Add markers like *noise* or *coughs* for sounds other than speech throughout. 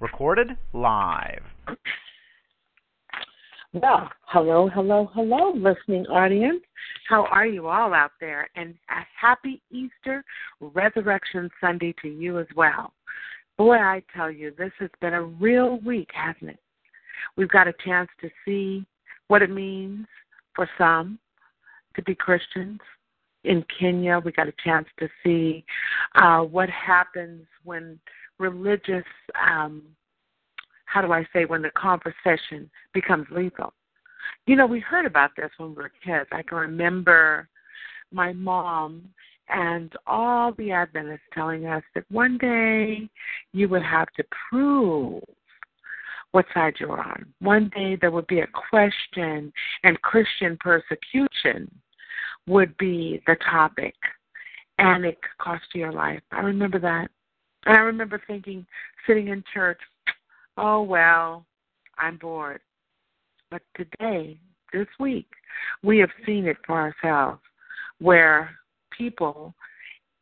Recorded live. Well, hello, hello, hello, listening audience. How are you all out there? And a happy Easter Resurrection Sunday to you as well. Boy, I tell you, this has been a real week, hasn't it? We've got a chance to see what it means for some to be Christians. In Kenya, we got a chance to see uh, what happens when religious, um, how do I say, when the conversation becomes lethal. You know, we heard about this when we were kids. I can remember my mom and all the Adventists telling us that one day you would have to prove what side you're on. One day there would be a question, and Christian persecution would be the topic, and it could cost you your life. I remember that. And I remember thinking, sitting in church, oh, well, I'm bored. But today, this week, we have seen it for ourselves where people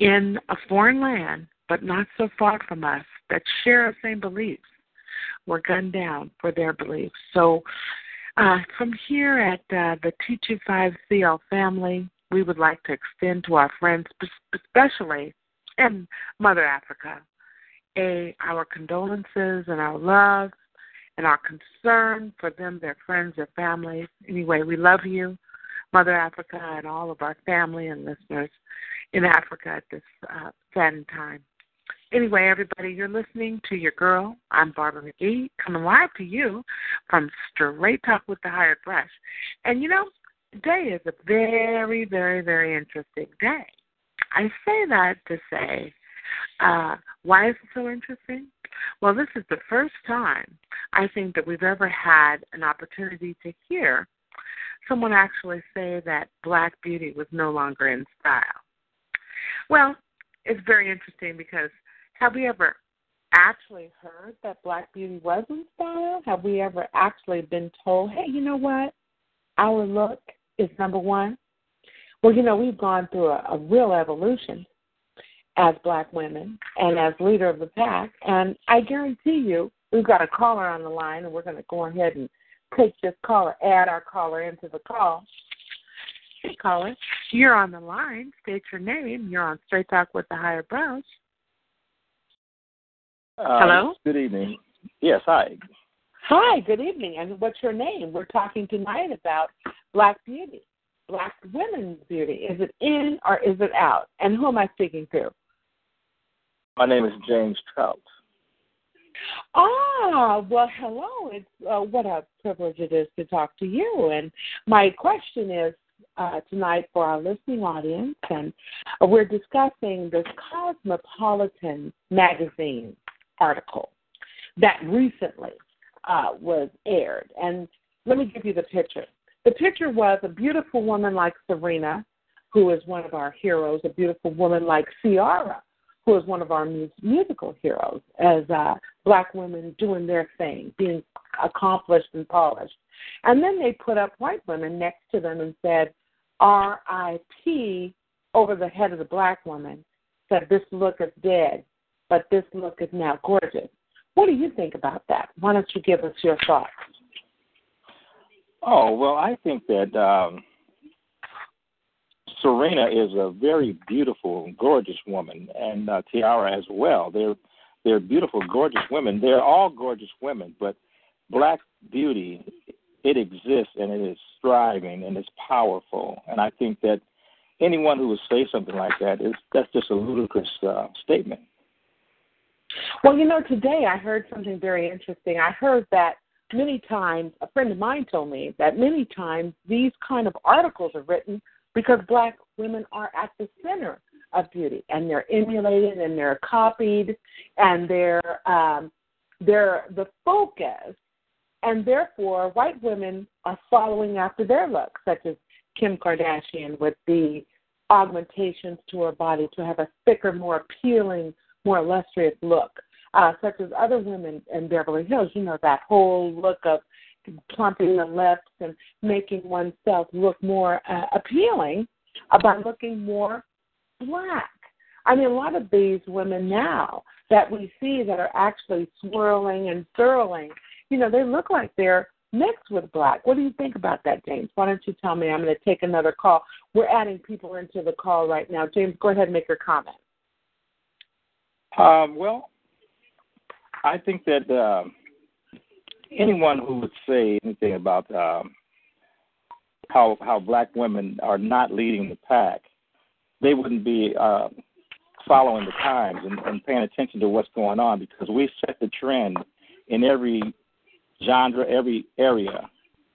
in a foreign land, but not so far from us, that share the same beliefs, were gunned down for their beliefs. So, uh, from here at uh, the T25CL family, we would like to extend to our friends, especially in Mother Africa, a our condolences and our love and our concern for them, their friends, their families. Anyway, we love you, Mother Africa, and all of our family and listeners in Africa at this uh, sad time. Anyway, everybody, you're listening to your girl. I'm Barbara McGee, coming live to you from Straight Talk with the Hired Brush. And you know, today is a very, very, very interesting day. I say that to say, uh, why is it so interesting? Well, this is the first time I think that we've ever had an opportunity to hear someone actually say that black beauty was no longer in style. Well, it's very interesting because have we ever actually heard that black beauty was in style? Have we ever actually been told, hey, you know what? Our look is number one. Well, you know, we've gone through a, a real evolution as black women and as leader of the pack. And I guarantee you, we've got a caller on the line, and we're going to go ahead and take this caller, add our caller into the call. Hey, caller, you're on the line. State your name. You're on Straight Talk with the Hired Brush. Uh, Hello? Good evening. Yes, hi. Hi, good evening. And what's your name? We're talking tonight about black beauty, black women's beauty. Is it in or is it out? And who am I speaking to? My name is James Trout. Ah, well, hello. It's uh, what a privilege it is to talk to you. And my question is uh, tonight for our listening audience, and we're discussing this Cosmopolitan magazine article that recently uh, was aired. And let me give you the picture. The picture was a beautiful woman like Serena, who is one of our heroes, a beautiful woman like Ciara, who is one of our musical heroes, as uh, black women doing their thing, being accomplished and polished. And then they put up white women next to them and said, R.I.P. over the head of the black woman, said, This look is dead, but this look is now gorgeous. What do you think about that? Why don't you give us your thoughts? Oh, well, I think that um, Serena is a very beautiful, gorgeous woman, and uh, Ciara as well. They're they're beautiful, gorgeous women. They're all gorgeous women, but black beauty it exists and it is striving and it's powerful. And I think that anyone who would say something like that is that's just a ludicrous uh, statement. Well, you know, today I heard something very interesting. I heard that many times, a friend of mine told me that many times these kind of articles are written because black women are at the center of beauty and they're emulated and they're copied and they're um, they're the focus and therefore white women are following after their look, such as Kim Kardashian with the augmentations to her body to have a thicker, more appealing, more illustrious look. Uh, such as other women in Beverly Hills, you know, that whole look of plumping the lips and making oneself look more uh, appealing by looking more black. I mean, a lot of these women now that we see that are actually swirling and swirling, you know, they look like they're mixed with black. What do you think about that, James? Why don't you tell me? I'm going to take another call. We're adding people into the call right now. James, go ahead and make your comment. Um, well, I think that uh, anyone who would say anything about um, how how black women are not leading the pack, they wouldn't be uh, following the times and, and paying attention to what's going on because we set the trend in every genre, every area,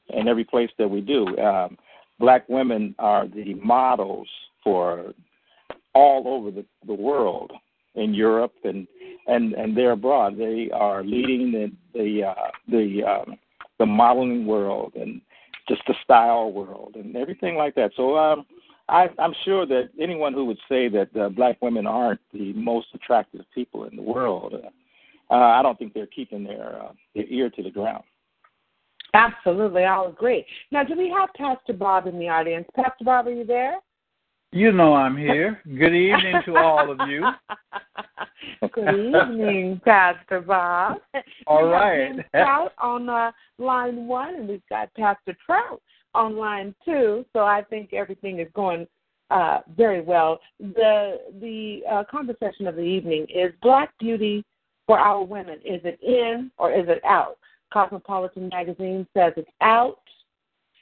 and every place that we do. Um, black women are the models for all over the, the world in Europe and and and they're abroad. They are leading the the uh, the um, the modeling world and just the style world and everything like that. So um, I, I'm sure that anyone who would say that uh, black women aren't the most attractive people in the world, uh, uh, I don't think they're keeping their uh, their ear to the ground. Absolutely, I'll agree. Now, do we have Pastor Bob in the audience? Pastor Bob, are you there? You know I'm here. Good evening to all of you. *laughs* Good evening, Pastor Bob. All we right. James Trout on uh, line one, and we've got Pastor Trout on line two. So I think everything is going uh, very well. The the uh, conversation of the evening is Black Beauty for our women. Is it in or is it out? Cosmopolitan magazine says it's out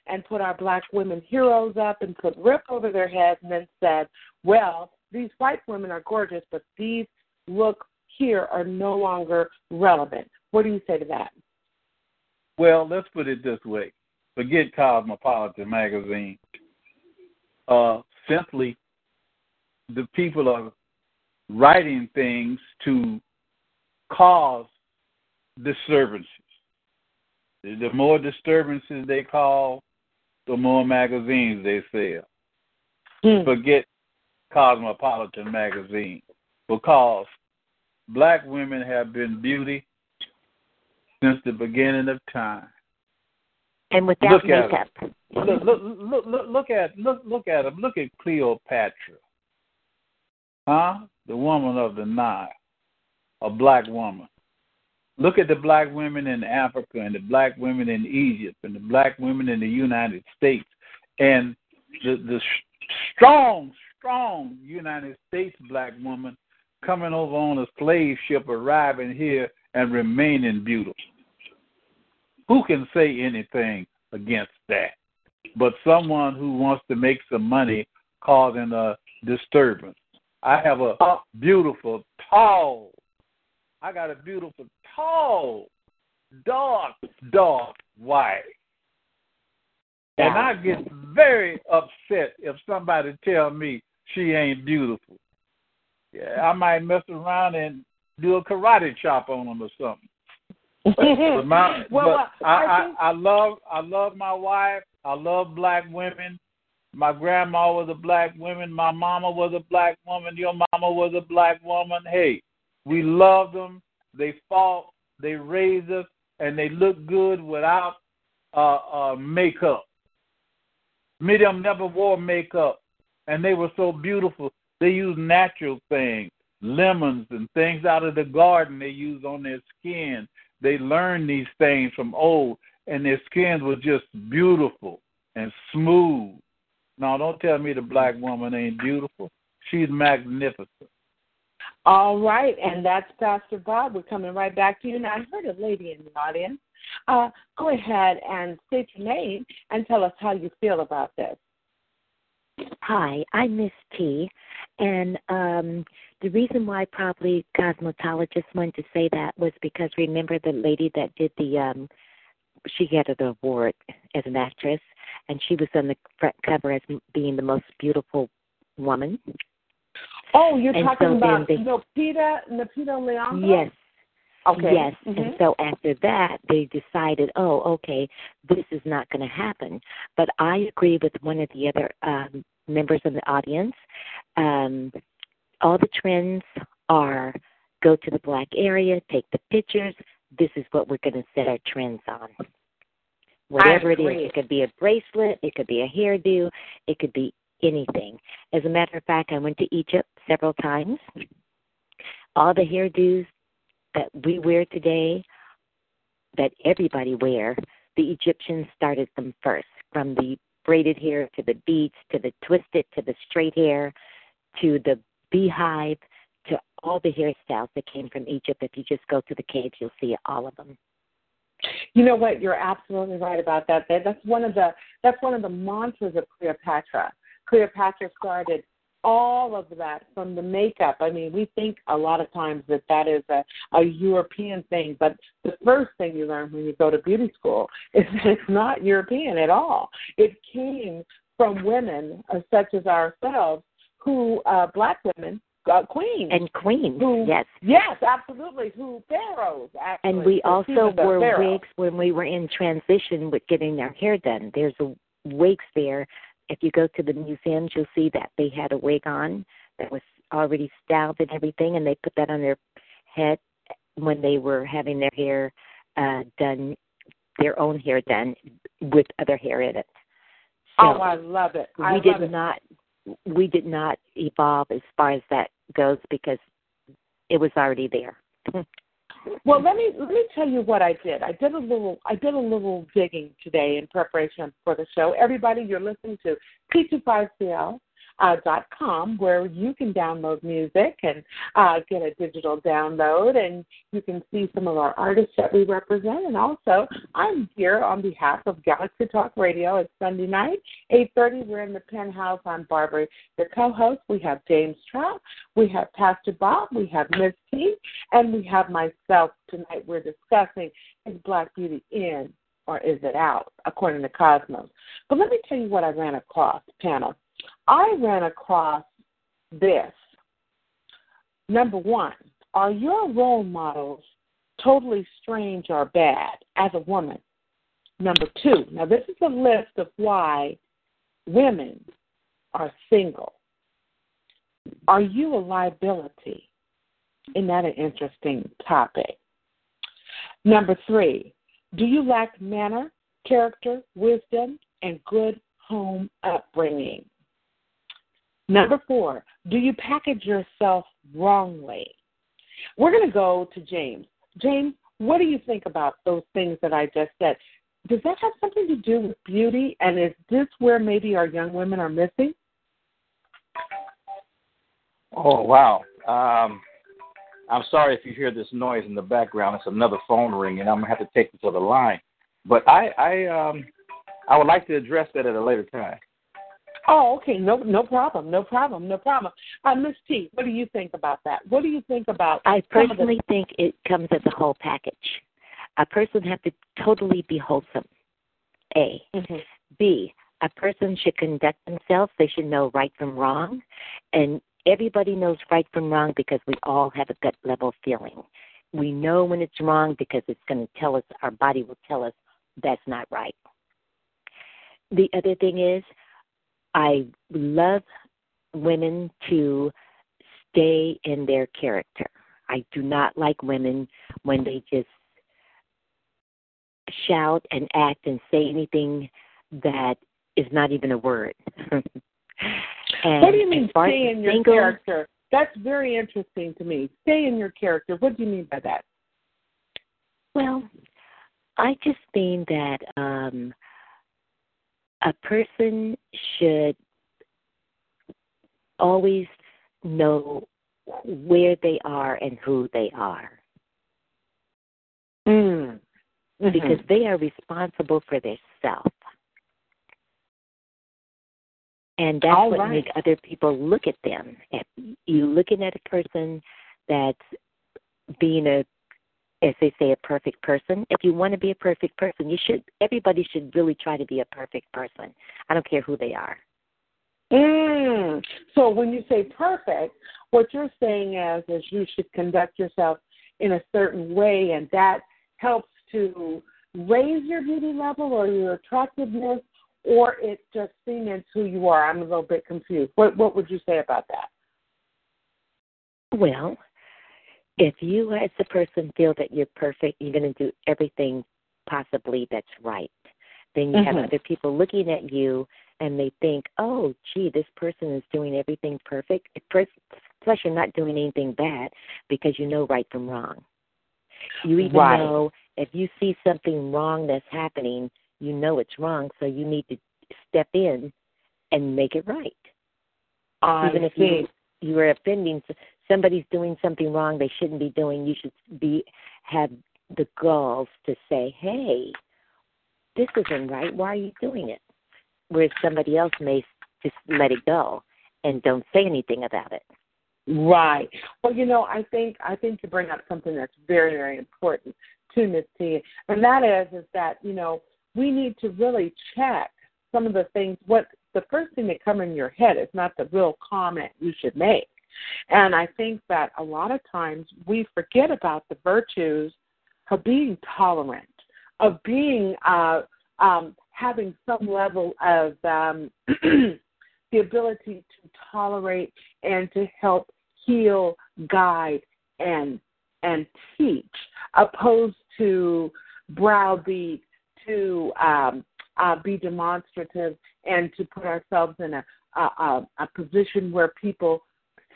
and put our black women heroes up and put rip over their heads and then said, well, these white women are gorgeous, but these look here are no longer relevant. What do you say to that? Well, let's put it this way. Forget Cosmopolitan magazine. Uh, simply, the people are writing things to cause disturbances. The more disturbances they cause, the more magazines they sell. Hmm. Forget Cosmopolitan magazine because black women have been beauty since the beginning of time. And without Look at makeup. Look, look, look, look, look at look, look at them. Look at Cleopatra, huh? The woman of the Nile, a black woman. Look at the black women in Africa and the black women in Egypt and the black women in the United States and the the strong, strong United States black woman coming over on a slave ship, arriving here and remaining beautiful. Who can say anything against that? But someone who wants to make some money causing a disturbance. I have a uh, beautiful, tall, I got a beautiful, tall, dark, dark white. And I get very upset if somebody tell me she ain't beautiful. Yeah, I might mess around and do a karate chop on them or something. But *laughs* my, well, but I, I, think, I, I love I love my wife. I love black women. My grandma was a black woman. My mama was a black woman. Your mama was a black woman. Hey, we love them. They fought. They raised us, and they look good without uh, uh, makeup. Many of them never wore makeup, and they were so beautiful. They used natural things, lemons and things out of the garden. They used on their skin. They learned these things from old, and their skins were just beautiful and smooth. Now, don't tell me the black woman ain't beautiful. She's magnificent. All right, and that's Pastor Bob. We're coming right back to you. Now, I heard a lady in the audience. Uh, go ahead and state your name and tell us how you feel about this. Hi, I'm Miss T, and um, the reason why probably cosmetologists wanted to say that was because remember the lady that did the um, she got an award as an actress, and she was on the front cover as being the most beautiful woman. Oh, you're And talking so about then Lupita, Lupita Nyong'o? Yes, Okay. Yes, Mhm. and so after that, they decided, oh, okay, this is not going to happen. But I agree with one of the other um, members of the audience. Um, all the trends are go to the black area, take the pictures. This is what we're going to set our trends on. Whatever it is, it could be a bracelet, it could be a hairdo, it could be anything. As a matter of fact, I went to Egypt several times. All the hairdos that we wear today, that everybody wear, the Egyptians started them first, from the braided hair to the beads to the twisted to the straight hair to the beehive to all the hairstyles that came from Egypt. If you just go to the caves, you'll see all of them. You know what? You're absolutely right about that. That's one of the that's one of the mantras of Cleopatra. Cleopatra started all of that from the makeup. I mean, we think a lot of times that that is a, a European thing, but the first thing you learn when you go to beauty school is that it's not European at all. It came from women uh, such as ourselves who, uh, black women, uh, queens and queens. Who, yes, yes, absolutely. Who pharaohs actually. And we also wore pharaoh. wigs when we were in transition with getting our hair done. There's a wigs there if you go to the museums, you'll see that they had a wig on that was already styled and everything, and they put that on their head when they were having their hair uh, done, their own hair done with other hair in it. So oh, I love it. I we did it. not we did not evolve as far as that goes because it was already there. *laughs* Well, let me let me tell you what I did. I did a little I did a little digging today in preparation for the show. Everybody, you're listening to P25CL uh, dot com where you can download music and uh, get a digital download and you can see some of our artists that we represent and also I'm here on behalf of Galaxy Talk Radio. It's Sunday night, 8.30. We're in the penthouse. I'm Barbara, the co-host. We have James Trout. We have Pastor Bob. We have Miss T. And we have myself tonight. We're discussing is Black Beauty in or is it out, according to Cosmos. But let me tell you what I ran across, panel. I ran across this. Number one, are your role models totally strange or bad as a woman? Number two, now this is a list of why women are single. Are you a liability? Isn't that an interesting topic? Number three, do you lack manner, character, wisdom, and good home upbringing? Number four, do you package yourself wrongly? We're going to go to James. James, what do you think about those things that I just said? Does that have something to do with beauty? And is this where maybe our young women are missing? Oh, wow. Um, I'm sorry if you hear this noise in the background. It's another phone ringing. I'm going to have to take it to the line. But I, I, um, I would like to address that at a later time. Oh, okay. No, no problem. No problem. No problem. Uh, Miss T, what do you think about that? What do you think about? I personally the... think it comes as a whole package. A person has to totally be wholesome. A. Mm-hmm. B. A person should conduct themselves. They should know right from wrong, and everybody knows right from wrong because we all have a gut level feeling. We know when it's wrong because it's going to tell us. Our body will tell us that's not right. The other thing is I love women to stay in their character. I do not like women when they just shout and act and say anything that is not even a word. *laughs* what do you mean stay in your single, character? That's very interesting to me. Stay in your character. What do you mean by that? Well, I just mean that um a person should always know where they are and who they are. Mm. Mm-hmm. Because they are responsible for their self. And that's All what right. makes other people look at them. If you looking at a person that's being a as they say, a perfect person. If you want to be a perfect person, you should. Everybody should really try to be a perfect person. I don't care who they are. Mm. So when you say perfect, what you're saying is is you should conduct yourself in a certain way, and that helps to raise your beauty level or your attractiveness, or it just cements who you are. I'm a little bit confused. What what would you say about that? Well, if you as a person feel that you're perfect, you're going to do everything possibly that's right. Then you mm-hmm. have other people looking at you and they think, oh, gee, this person is doing everything perfect. Plus, you're not doing anything bad because you know right from wrong. You even Right. know if you see something wrong that's happening, you know it's wrong, so you need to step in and make it right. I even if you you are offending somebody's doing something wrong they shouldn't be doing, you should be have the galls to say, "Hey, this isn't right. Why are you doing it?" Whereas somebody else may just let it go and don't say anything about it. Right. Well, you know, I think I think you bring up something that's very, very important to Miss T, and that is is that you know we need to really check some of the things. What the first thing that come in your head is not the real comment you should make, and I think that a lot of times we forget about the virtues of being tolerant, of being uh, um, having some level of um, *clears throat* the ability to tolerate and to help heal, guide, and and teach, opposed to browbeat, to um, uh, be demonstrative, and to put ourselves in a, a a a position where people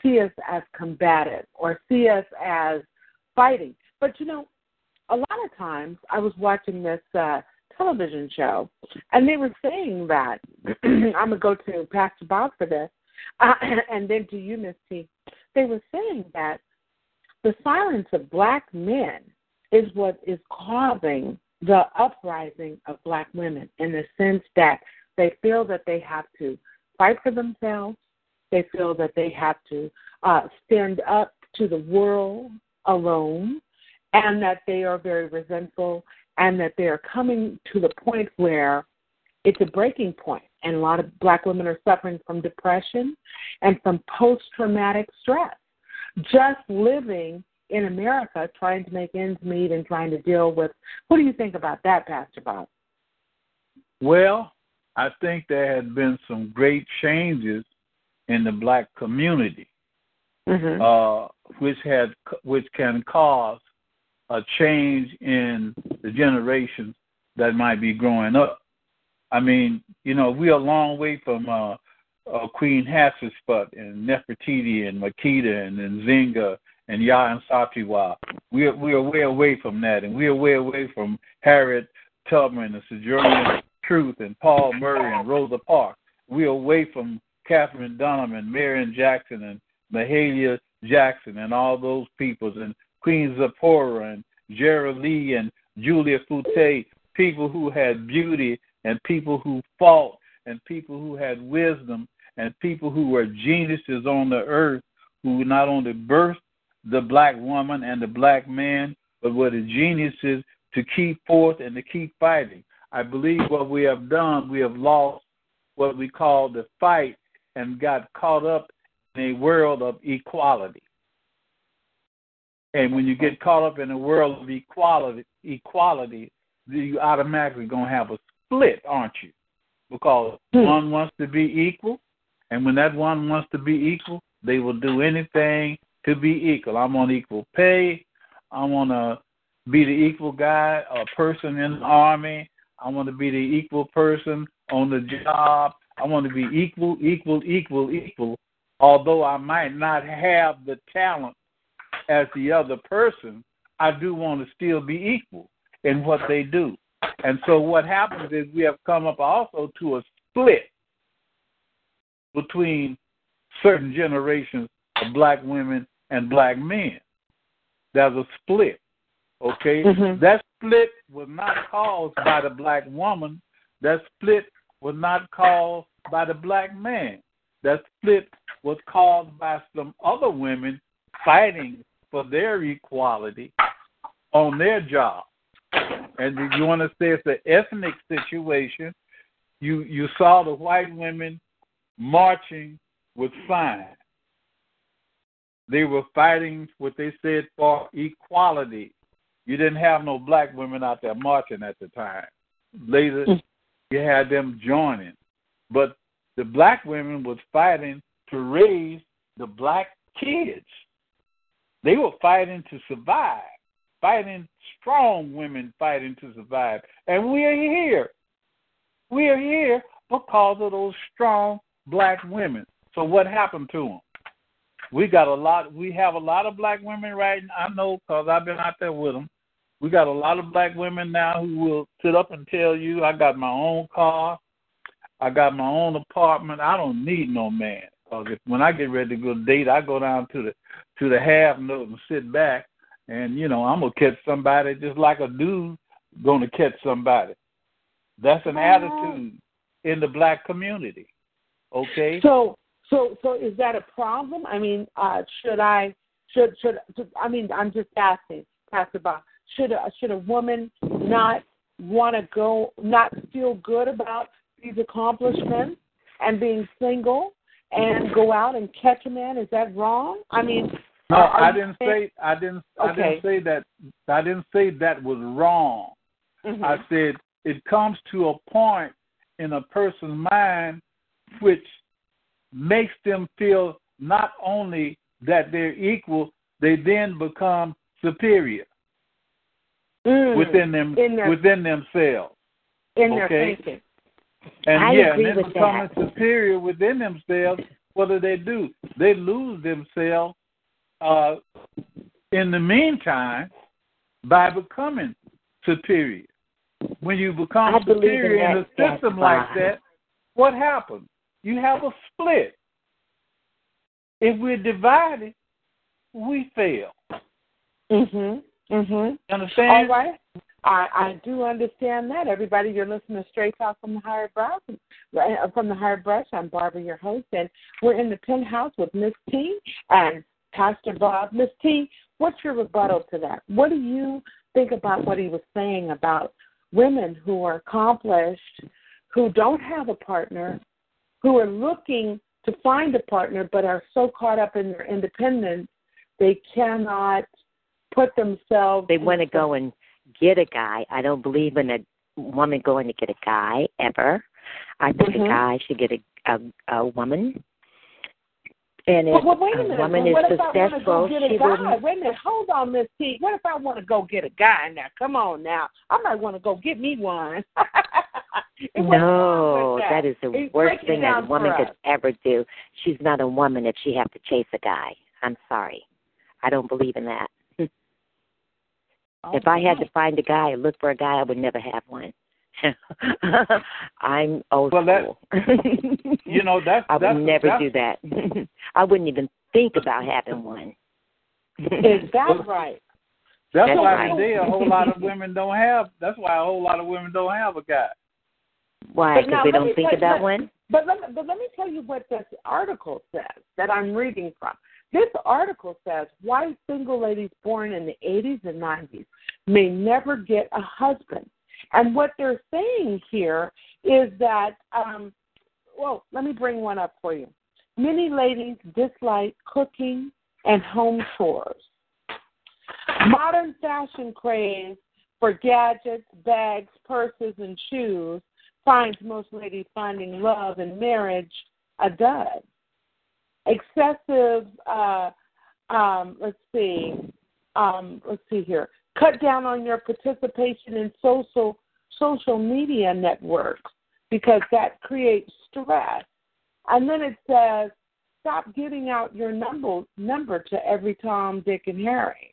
see us as combative or see us as fighting. But you know, a lot of times I was watching this uh, television show, and they were saying that *clears throat* I'm gonna go to Pastor Bob for this, uh, *clears throat* and then to you, Miss T. They were saying that the silence of black men is what is causing the uprising of black women in the sense that they feel that they have to fight for themselves. They feel that they have to uh, stand up to the world alone, and that they are very resentful, and that they are coming to the point where it's a breaking point, and a lot of black women are suffering from depression and from post-traumatic stress. Just living in America, trying to make ends meet and trying to deal with. What do you think about that, Pastor Bob? Well, I think there had been some great changes in the black community, Mm-hmm. uh, which had which can cause a change in the generations that might be growing up. I mean, you know, we're a long way from uh, uh, Queen Hatshepsut and Nefertiti and Makita and, and Zinga and Yah and Satiwa. We're we're way away from that, and we're way away from Harriet Tubman and the Sojourner Truth and Paul Murray and Rosa Parks. We're away from Katherine Dunham and Marion Jackson and Mahalia Jackson and all those peoples and Queen Zipporah and Gerald Lee and Julia Foutte, people who had beauty and people who fought and people who had wisdom and people who were geniuses on the earth who not only birthed the black woman and the black man, but were the geniuses to keep forth and to keep fighting. I believe what we have done, we have lost what we call the fight and got caught up in a world of equality. And when you get caught up in a world of equality, equality, you automatically gonna have a split, aren't you? Because Hmm. one wants to be equal, and when that one wants to be equal, they will do anything to be equal. I'm on equal pay. I want to be the equal guy, a person in the army. I want to be the equal person on the job. I want to be equal, equal, equal, equal. Although I might not have the talent as the other person, I do want to still be equal in what they do. And so what happens is we have come up also to a split between certain generations of black women and black men. There's a split. Okay? Mhm. That split was not caused by the black woman. That split was not caused by the black man. That split was caused by some other women fighting for their equality on their job. And if you want to say it's an ethnic situation, you you saw the white women marching with signs. They were fighting what they said for equality. You didn't have no black women out there marching at the time. Later, Mm. You had them joining. But the black women was fighting to raise the black kids. They were fighting to survive, fighting strong women fighting to survive. And we are here. We are here because of those strong black women. So what happened to them? We got a lot. We have a lot of black women right now. I know because I've been out there with them. We got a lot of black women now who will sit up and tell you, "I got my own car, I got my own apartment. I don't need no man." Because if when I get ready to go date, I go down to the to the half note and sit back, and you know I'm gonna catch somebody just like a dude gonna catch somebody. That's an attitude in the black community. Okay. So so so is that a problem? I mean, uh, should I should should I mean I'm just asking, Pastor Bob. Should a, should a woman not want to go, not feel good about these accomplishments and being single and go out and catch a man? Is that wrong? I mean, no, I didn't say I didn't okay. I didn't say that I didn't say that was wrong. Mm-hmm. I said it comes to a point in a person's mind which makes them feel not only that they're equal, they then become superior mm. within them their, within themselves. In okay? their thinking. And I yeah, agree and then becoming that. superior within themselves, what do they do? They lose themselves uh, in the meantime by becoming superior. When you become I superior in in a system like that, what happens? You have a split. If we're divided, we fail. Mhm. Mhm. Understand? All right. I, I do understand that. Everybody, you're listening to Straight Talk from the Hired Brush. From the Hired Brush, I'm Barbara, your host, and we're in the penthouse with Miss T and Pastor Bob. Miss T, what's your rebuttal to that? What do you think about what he was saying about women who are accomplished, who don't have a partner, who are looking to find a partner but are so caught up in their independence they cannot put themselves They want to go and get a guy. I don't believe in a woman going to get a guy ever. I think Mhm. a guy should get a a, a woman. And if Well, well, wait a a woman well, what is if I want to successful, go get a she guy? will. Wait a minute. Hold on, Miss T. What if I want to go get a guy now? Come on now. I might want to go get me one. And what's wrong No, that? that is the Break worst thing down a woman could ever do. She's not a woman if she have to chase a guy. I'm sorry. I don't believe in that. If I had to find a guy and look for a guy, I would never have one. *laughs* I'm old Well, that- school. *laughs* You know, that's I would that's never that's, do that. *laughs* I wouldn't even think about having one. Is that right? That's That's why right. today a whole lot of women don't have. That's why a whole lot of women don't have a guy. Why? Because they don't think tell about what- one. But let, me, but let me tell you what this article says that I'm reading from. This article says why single ladies born in the 80s and 90s may never get a husband. And what they're saying here is that, um, well, let me bring one up for you. Many ladies dislike cooking and home chores. Modern fashion craze for gadgets, bags, purses, and shoes finds most ladies finding love and marriage a dud. Excessive, uh, um, let's see, um, let's see here. Cut down on your participation in social social media networks because that creates stress. And then it says, stop giving out your number number to every Tom, Dick, and Harry.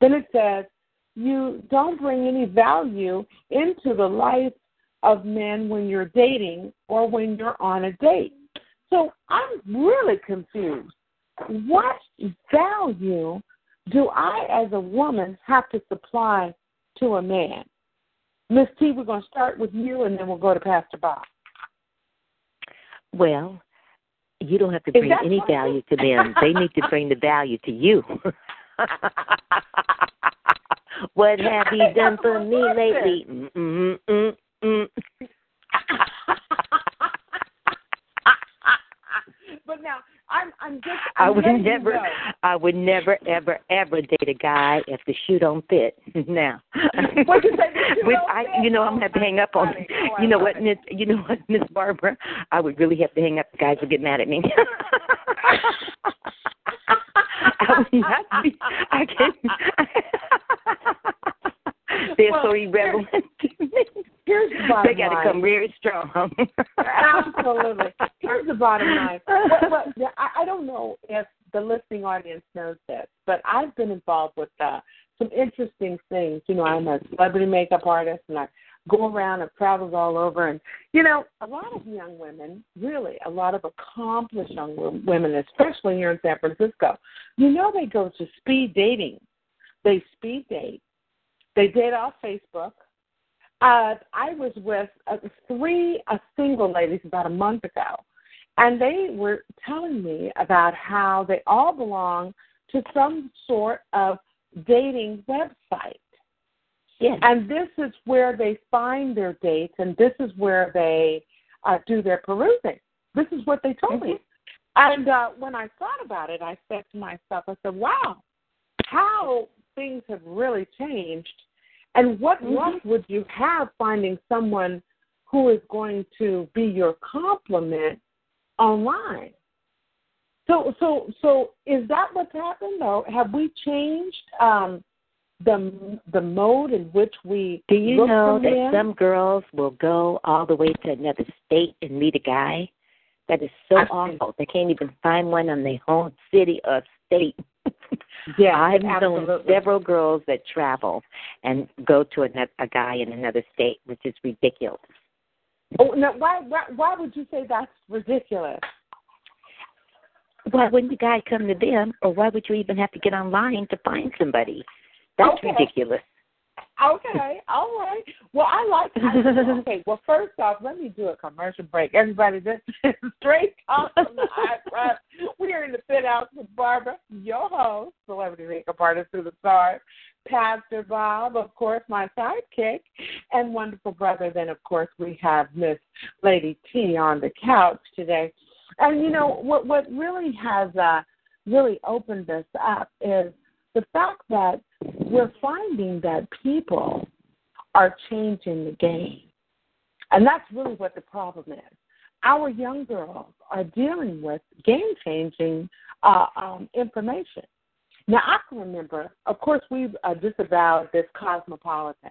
Then it says, you don't bring any value into the life of men when you're dating or when you're on a date. So I'm really confused. What value do I, as a woman, have to supply to a man? Miss T, we're going to start with you and then we'll go to Pastor Bob. Well, you don't have to bring any value to them. they need to bring the value to you. *laughs* what have you done for me *laughs* lately? Mm, mm, mm, mm. *laughs* but now, I'm, I'm just. I I'm would letting you never. I would never, ever, ever date a guy if the shoe don't fit. *laughs* now, *laughs* What'd you say, With- I, fit? you know, I'm gonna have to hang up on. *laughs* Oh, You know what. Miss? You know what, Miss Barbara? I would really have to hang up. The guys would get mad at me. I would not be. I can't. They're so Well, irrelevant. Here's the bottom they got to come very strong. Absolutely. Here's the bottom *laughs* line. What, what, I, I don't know if the listening listening audience knows this, but I've been involved with uh, some interesting things. You know, I'm a celebrity makeup artist, and I go around and travels all over. And you know, a lot of young women, really, a lot of accomplished young women, especially here in San Francisco, you know, they go to speed dating. They speed date. They date off Facebook. Uh, I was with uh, three uh, single ladies about a month ago, and they were telling me about how they all belong to some sort of dating website. Yes. And this is where they find their dates, and this is where they uh, do their perusing. This is what they told me. And uh, when I thought about it, I said to myself, I said, wow, how things have really changed and what mm-hmm. luck would you have finding someone who is going to be your complement online? So, so, so, is that what's happened? Though, have we changed um, the the mode in which we do you know that some girls will go all the way to another state and meet a guy? That is so I've awful. They can't even find one in their home city or state. Yeah, I've known absolutely. several girls that travel and go to another, a guy in another state, which is ridiculous. Oh, now, why, why why would you say that's ridiculous? Why wouldn't the guy come to them, or why would you even have to get online to find somebody? That's Okay. ridiculous. Okay, all right. Well, I like. I, *laughs* okay, well, first off, let me do a commercial break. Everybody, this *laughs* is straight talk from the. *laughs* We are in the fit house with Barbara, your host, celebrity makeup artist through the stars, Pastor Bob, of course, my sidekick, and wonderful brother. Then, of course, we have Miss Lady T on the couch today. And you know what? What really has uh, really opened this up is the fact that we're finding that people are changing the game. And that's really what the problem is. Our young girls are dealing with game changing uh, um, information. Now, I can remember, of course, we've uh, disavowed this cosmopolitan,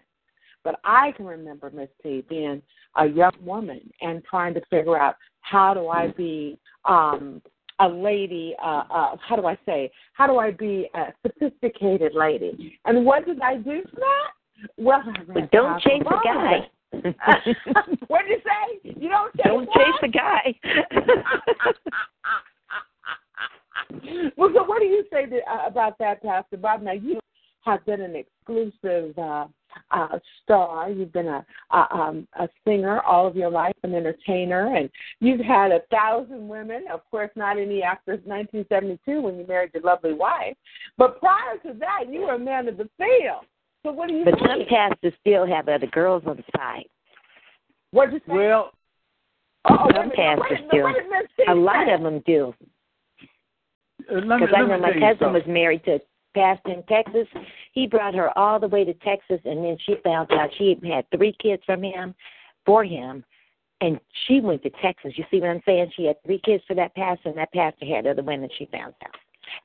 but I can remember, Miss T, being a young woman and trying to figure out how do I be um, a lady, uh, uh, how do I say, how do I be a sophisticated lady? And what did I do for that? Well, But don't chase the guy. *laughs* what did you say? You don't chase don't what? chase the guy. *laughs* well, so what do you say to, uh, about that, Pastor Bob? Now, you have been an exclusive uh, uh, star. You've been a, a, um, a singer all of your life, an entertainer, and you've had a thousand women. Of course, not any after 1972 when you married your lovely wife. But prior to that, you were a man of the field. So what do you but say? some pastors still have other girls on the side. What'd you say? Well, oh, some pastors wait a minute, do. what did Miss T A lot of them do. uh, Because I know my tell cousin was married to a pastor in Texas. He brought her all the way to Texas, and then she found out she had three kids from him, for him, and she went to Texas. You see what I'm saying? She had three kids for that pastor, and that pastor had other women. She found out,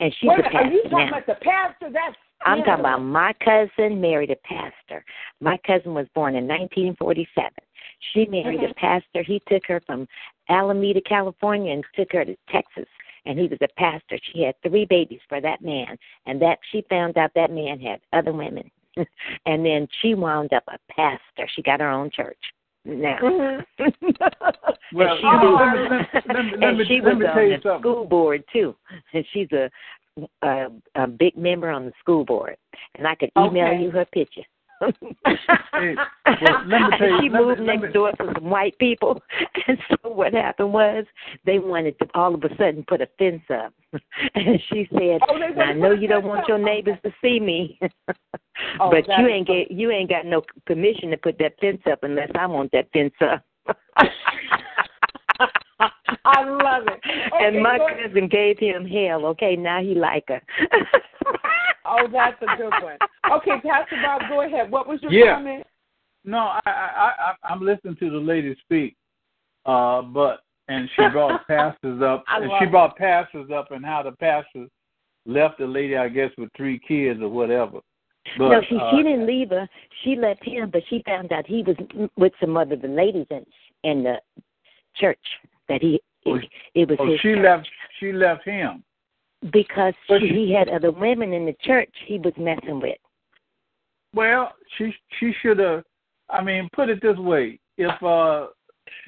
and she's Wait a minute, are you talking now. about the pastor? That's I'm talking about my cousin married a pastor. My cousin was born in 1947. She married a mm-hmm. pastor. He took her from Alameda, California, and took her to Texas. And he was a pastor. She had three babies for that man, and that she found out that man had other women. *laughs* and then she wound up a pastor. She got her own church. Now, *laughs* Mhm. Well, and she let me- was, *laughs* let me- let me- let and me- she let was me tell on you the something. school board too, and she's a, a a big member on the school board. And I could email Okay. you her picture. Hey, well, let me *laughs* tell you- she let me- moved next door to some white people, *laughs* and so what happened was they wanted to all of a sudden put a fence up, *laughs* and she said, Oh, "I know you don't want your neighbors to see me, Oh, but you ain't get you ain't got no permission to put that fence up unless I want that fence up." *laughs* I love it. Okay, and my go cousin gave him hell. Okay, now he like her. *laughs* Oh, that's a good one. Okay, Pastor Bob, go ahead. What was your Yeah. comment? No, I, I, I, I'm listening to the lady speak, uh, but and she brought *laughs* pastors up, and she it. brought pastors up, and how the pastors left the lady, I guess, with three kids or whatever. But, no, she uh, she didn't leave her. She left him, but she found out he was with some other the ladies in in the church that he Oh, it, it was Oh, his she church. left. She left him. Because she, she- he had other women in the church he was messing with. Well, she she should have. I mean, put it this way: if uh,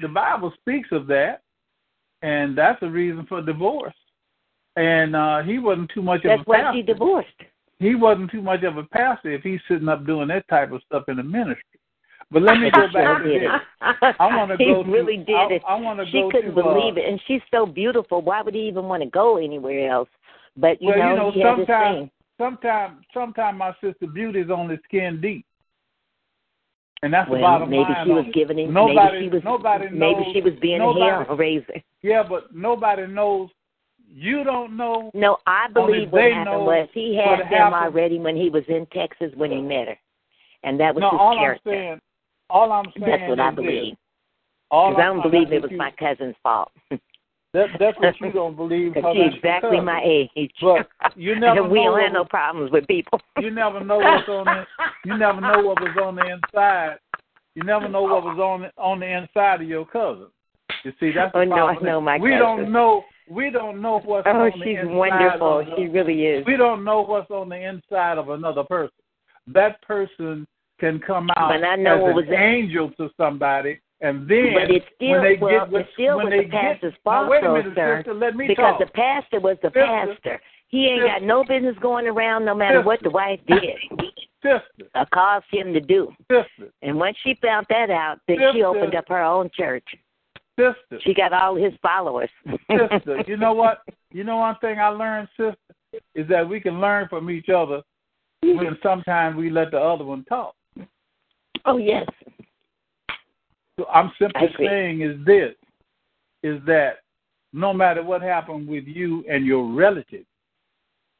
the Bible speaks of that, and that's a reason for divorce, and uh, he wasn't too much of a That's a why pastor. she divorced. he wasn't too much of a pastor if he's sitting up doing that type of stuff in the ministry. But let me go back to this. I want to he go. really to, did I, it. I want to She go couldn't to, believe uh, it, and she's so beautiful. Why would he even want to go anywhere else? But you well, know, you know, he had his sometimes, sometimes, sometimes my sister Beauty is only skin deep, and that's the Well, bottom maybe line. she was giving him. Nobody, maybe she was. nobody maybe she was being nobody, a raiser. Yeah, but nobody knows. You don't know. No, I believe what happened was he had them happened. already when he was in Texas when he met her, and that was No, his all character. I'm saying, all I'm saying That's what I believe. Because I don't believe it was you- my cousin's fault. *laughs* That, that's what you don't believe. Because 'cause she's exactly my age. But you *laughs* never we know don't have no problems with people. *laughs* You never know what's on the. You never know what was on the inside. You never know what was on the, on the inside of your cousin. You see, that's the Oh, no, I know my We cousin. don't know. We don't know what's Oh, on the she's wonderful. Of She really is. we don't know what's on the inside of another person. That person can come out But I know as an was in- angel to somebody, and then But it's still when they well, get with, it's still when was they the pastor's get, fault, wait a minute, sir. sister, let me Because talk. the pastor was the Sister, pastor. He ain't got no business going around no matter what the wife did sister, or caused him to do. sister, And once she found that out, then she opened up her own church. sister. She got all his followers. sister, *laughs* you know what? You know one thing I learned, sister, is that we can learn from each other when sometimes we let the other one talk. Oh yes. So I'm simply saying is this, is that no matter what happened with you and your relatives,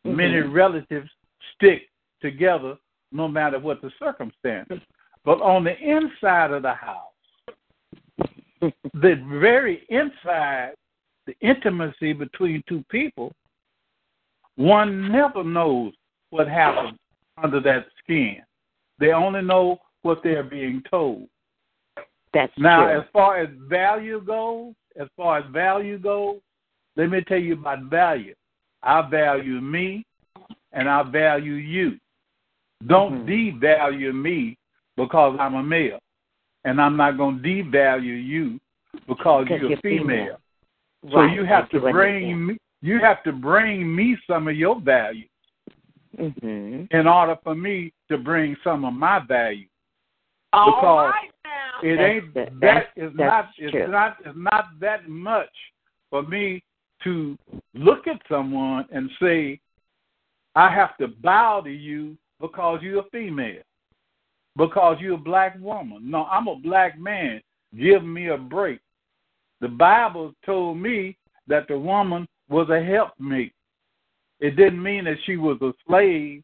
many Mhm. relatives stick together no matter what the circumstances. But on the inside of the house, *laughs* the very inside, the intimacy between two people, one never knows what happens under that skin. They only know what they're being told. That's Now, true. as far as value goes, as far as value goes, let me tell you about value. I value me, and I value you. Don't Mhm. devalue me because I'm a male, and I'm not going to devalue you because Because you're, you're female. female. So you have I to bring me. You have to bring me some of your value Mhm. in order for me to bring some of my value. All Because right now. It That's ain't that's- that's not it's true. not it's not that much for me to look at someone and say I have to bow to you because you're a female. Because you're a black woman. No, I'm a black man. Give me a break. The Bible told me that the woman was a helpmate. It didn't mean that she was a slave,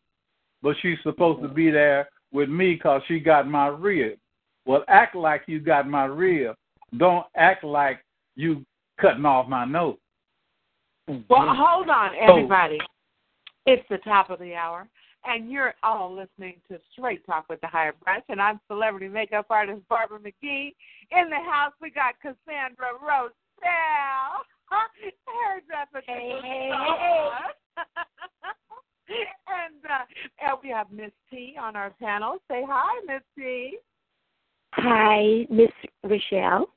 but she's supposed to be there with me because she got my rib. Well, act like you got my rib. Don't act like you cutting off my nose. Well, hold on, everybody. It's the top of the hour, and you're all listening to Straight Talk with the Hired Brush, and I'm celebrity makeup artist Barbara McGee. In the house, we got Cassandra Rochelle, *laughs* hairdresser. Hey, hey, *laughs* *laughs* and, uh, and we have Miss T on our panel. Say hi, Miss T. Hi, Miss Rochelle.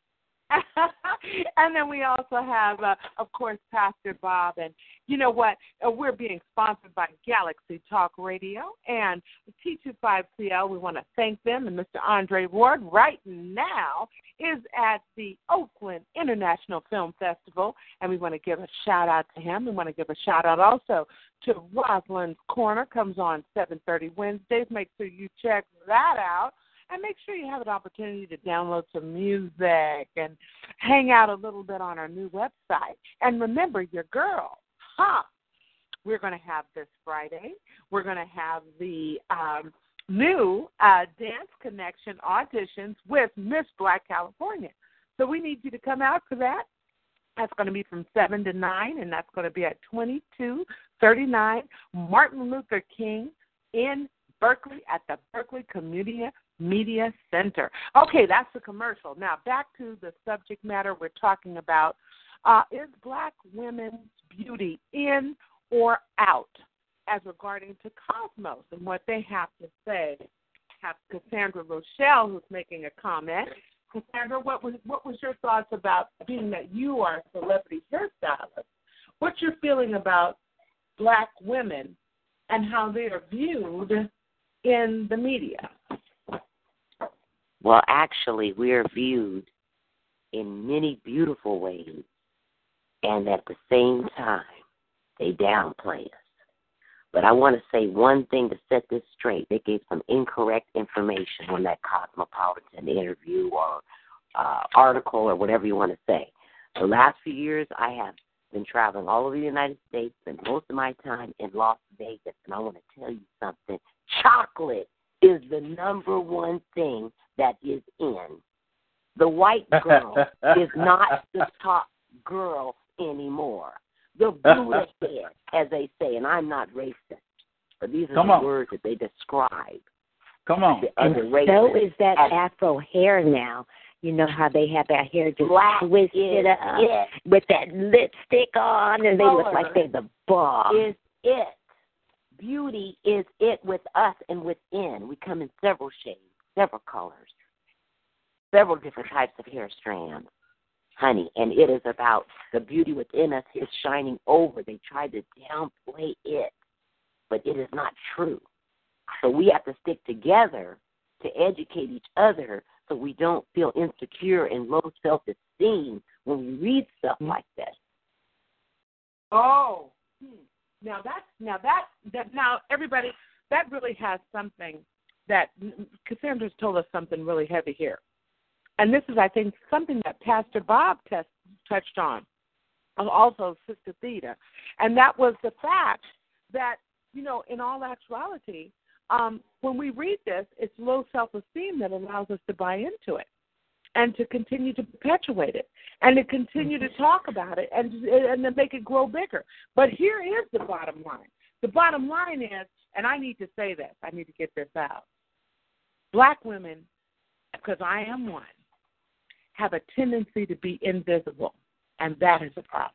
*laughs* and then we also have, uh, of course, Pastor Bob. And you know what? Uh, we're being sponsored by Galaxy Talk Radio and T25CL. We want to thank them. And Mr. Andre Ward, right now, is at the Oakland International Film Festival. And we want to give a shout out to him. We want to give a shout out also to Rosalind's Corner. Comes on 7:30 Wednesdays. Make sure you check that out and make sure you have an opportunity to download some music and hang out a little bit on our new website. And remember, your girl, huh? We're going to have this Friday. We're going to have the um, new uh, Dance Connection auditions with Miss Black California. So we need you to come out for that. That's going to be from 7 to 9, and that's going to be at 2239 Martin Luther King in Berkeley at the Berkeley Community Media Center. Okay, that's the commercial. Now back to the subject matter we're talking about. Uh, is black women's beauty in or out as regarding to Cosmos and what they have to say. Have Cassandra Rochelle who's making a comment. Cassandra, what was what was your thoughts about being that you are a celebrity hairstylist? What's your feeling about black women and how they are viewed in the media? Well, actually, we are viewed in many beautiful ways, and at the same time, they downplay us. But I want to say one thing to set this straight. They gave some incorrect information on that Cosmopolitan interview or uh, article or whatever you want to say. The last few years, I have been traveling all over the United States, and most of my time in Las Vegas. And I want to tell you something: chocolate is the number one thing that is in. The white girl *laughs* is not the top girl anymore. The Buddha *laughs* head, as they say, and I'm not racist, but these are Come the on. words that they describe. Come on. The And other so is that as afro hair now. You know how they have that hair just black twisted is up it. with that lipstick on, and they look like they're the bomb. is it. Beauty is it with us and within. We come in several shades, several colors, several different types of hair strands, honey. And it is about the beauty within us is shining over. They try to downplay it, but it is not true. So we have to stick together to educate each other so we don't feel insecure and low self esteem when we read stuff mm-hmm. like this. Oh. Now that's now that that now everybody that really has something that Cassandra's told us something really heavy here, and this is I think something that Pastor Bob test, touched on, and also Sister Theta, and that was the fact that you know in all actuality, um, when we read this, it's low self esteem that allows us to buy into it and to continue to perpetuate it and to continue to mm-hmm. talk about it and and to make it grow bigger. But here is the bottom line. The bottom line is, and I need to say this, I need to get this out. Black women, because I am one, have a tendency to be invisible, and that is a problem.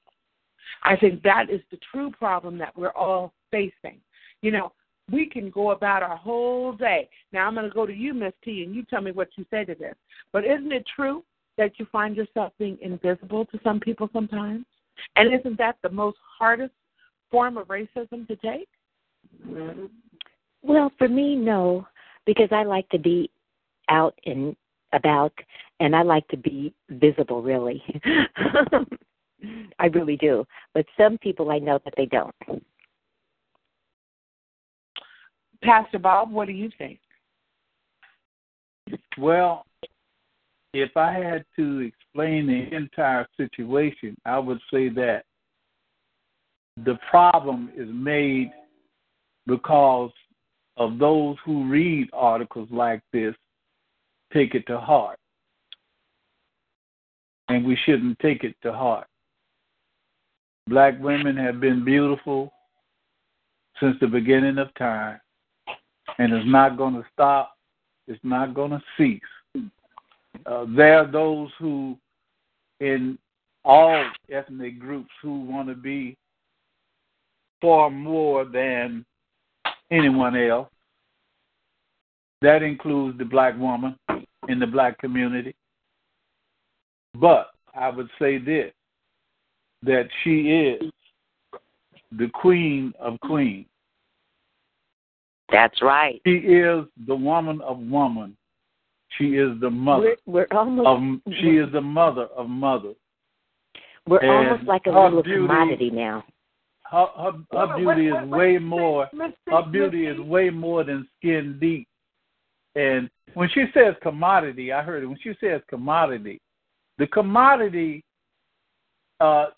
I think that is the true problem that we're all facing. You know, we can go about our whole day. Now I'm going to go to you, Miss T, and you tell me what you say to this. But isn't it true that you find yourself being invisible to some people sometimes? And isn't that the most hardest form of racism to take? Well, for me, no, because I like to be out and about, and I like to be visible, really. *laughs* I really do. But some people I know that they don't. Pastor Bob, what do you think? Well, if I had to explain the entire situation, I would say that the problem is made because of those who read articles like this take it to heart. And we shouldn't take it to heart. Black women have been beautiful since the beginning of time, and it's not going to stop. It's not going to cease. Uh, there are those who, in all ethnic groups, who want to be far more than anyone else. That includes the black woman in the black community. But I would say this that she is the queen of queens. That's right. She is the woman of woman. She is the mother We're, we're almost of she is the mother of mothers. we're and almost like a little beauty- commodity now. Her her, her What- beauty what- is what- way what- more Miss T, her beauty Miss is way more than skin deep. And when she says commodity, I heard it. When she says commodity, the commodity uh,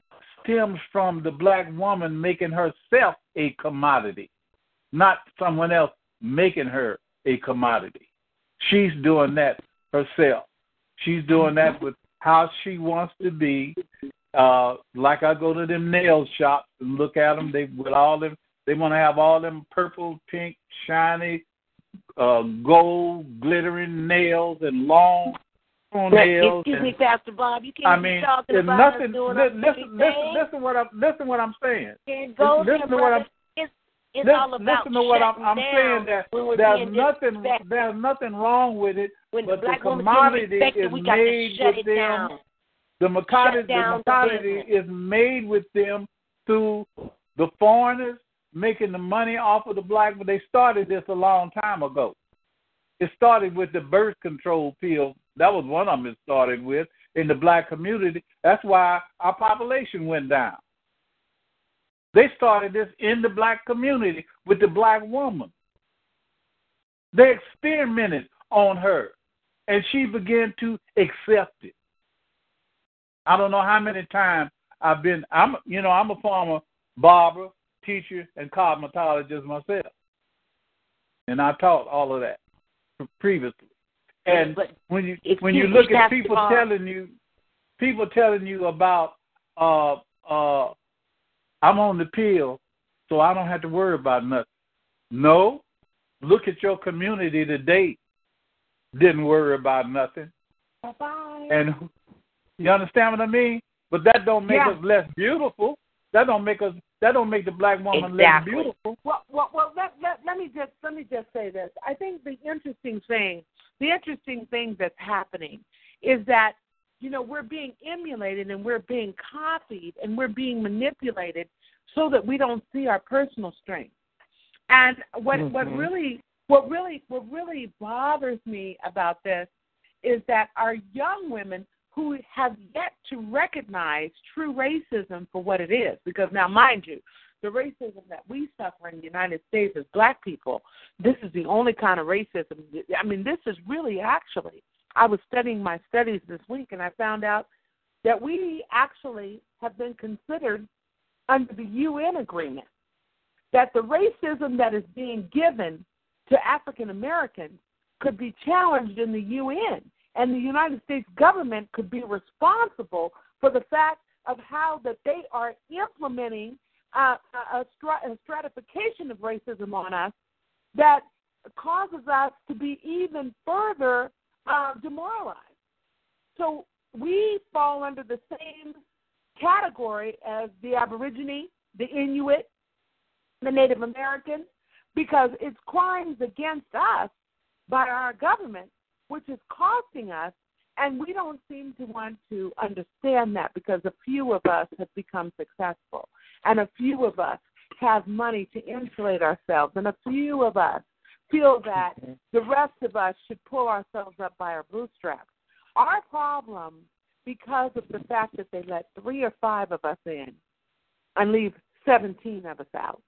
stems from the black woman making herself a commodity, not someone else making her a commodity. She's doing that herself. She's doing that with how she wants to be. Uh, like I go to them nail shops and look at them. They with all them. They want to have all them purple, pink, shiny, uh, gold, glittering nails and long. toenails. Excuse and, me, Pastor Bob. You can't I be mean, talking about nothing. Listen, listen, listen, listen what I'm listen what I'm saying. Listen to what I'm-. It's, listen, all about listen to what I'm, I'm saying. That there's nothing. There's nothing wrong with it. When but the the commodity is made with them. down. The commodity, the commodity is made with them through the foreigners making the money off of the black. But they started this a long time ago. It started with the birth control pill. That was one of them. It started with in the black community. That's why our population went down. They started this in the black community with the black woman. They experimented on her, and she began to accept it. I don't know how many times I've been. I'm, you know, I'm a former barber, teacher, and cosmetologist myself, and I taught all of that previously. And But when you when you look at people telling you, people telling you about, uh, uh, I'm on the pill, so I don't have to worry about nothing. No, look at your community today. Didn't worry about nothing. Bye-bye. And you understand what I mean? But that don't make Yeah. us less beautiful. That don't make us. That don't make the black woman less beautiful. Well, well, well let, let, let me just let me just say this. I think the interesting thing, the interesting thing that's happening is that you know we're being emulated and we're being copied and we're being manipulated so that we don't see our personal strength. And what what Mhm. really what really what really bothers me about this is that our young women who have yet to recognize true racism for what it is. Because now, mind you, the racism that we suffer in the United States as black people, this is the only kind of racism. I mean, this is really actually, I was studying my studies this week and I found out that we actually have been considered under the UN agreement that the racism that is being given to African Americans could be challenged in the UN and the United States government could be responsible for the fact of how that they are implementing uh, a, strat- a stratification of racism on us that causes us to be even further uh, demoralized. So we fall under the same category as the Aborigine, the Inuit, the Native American, because it's crimes against us by our government which is costing us, and we don't seem to want to understand that because a few of us have become successful, and a few of us have money to insulate ourselves, and a few of us feel that mm-hmm. the rest of us should pull ourselves up by our bootstraps. Our problem, because of the fact that they let three or five of us in and leave 17 of us out,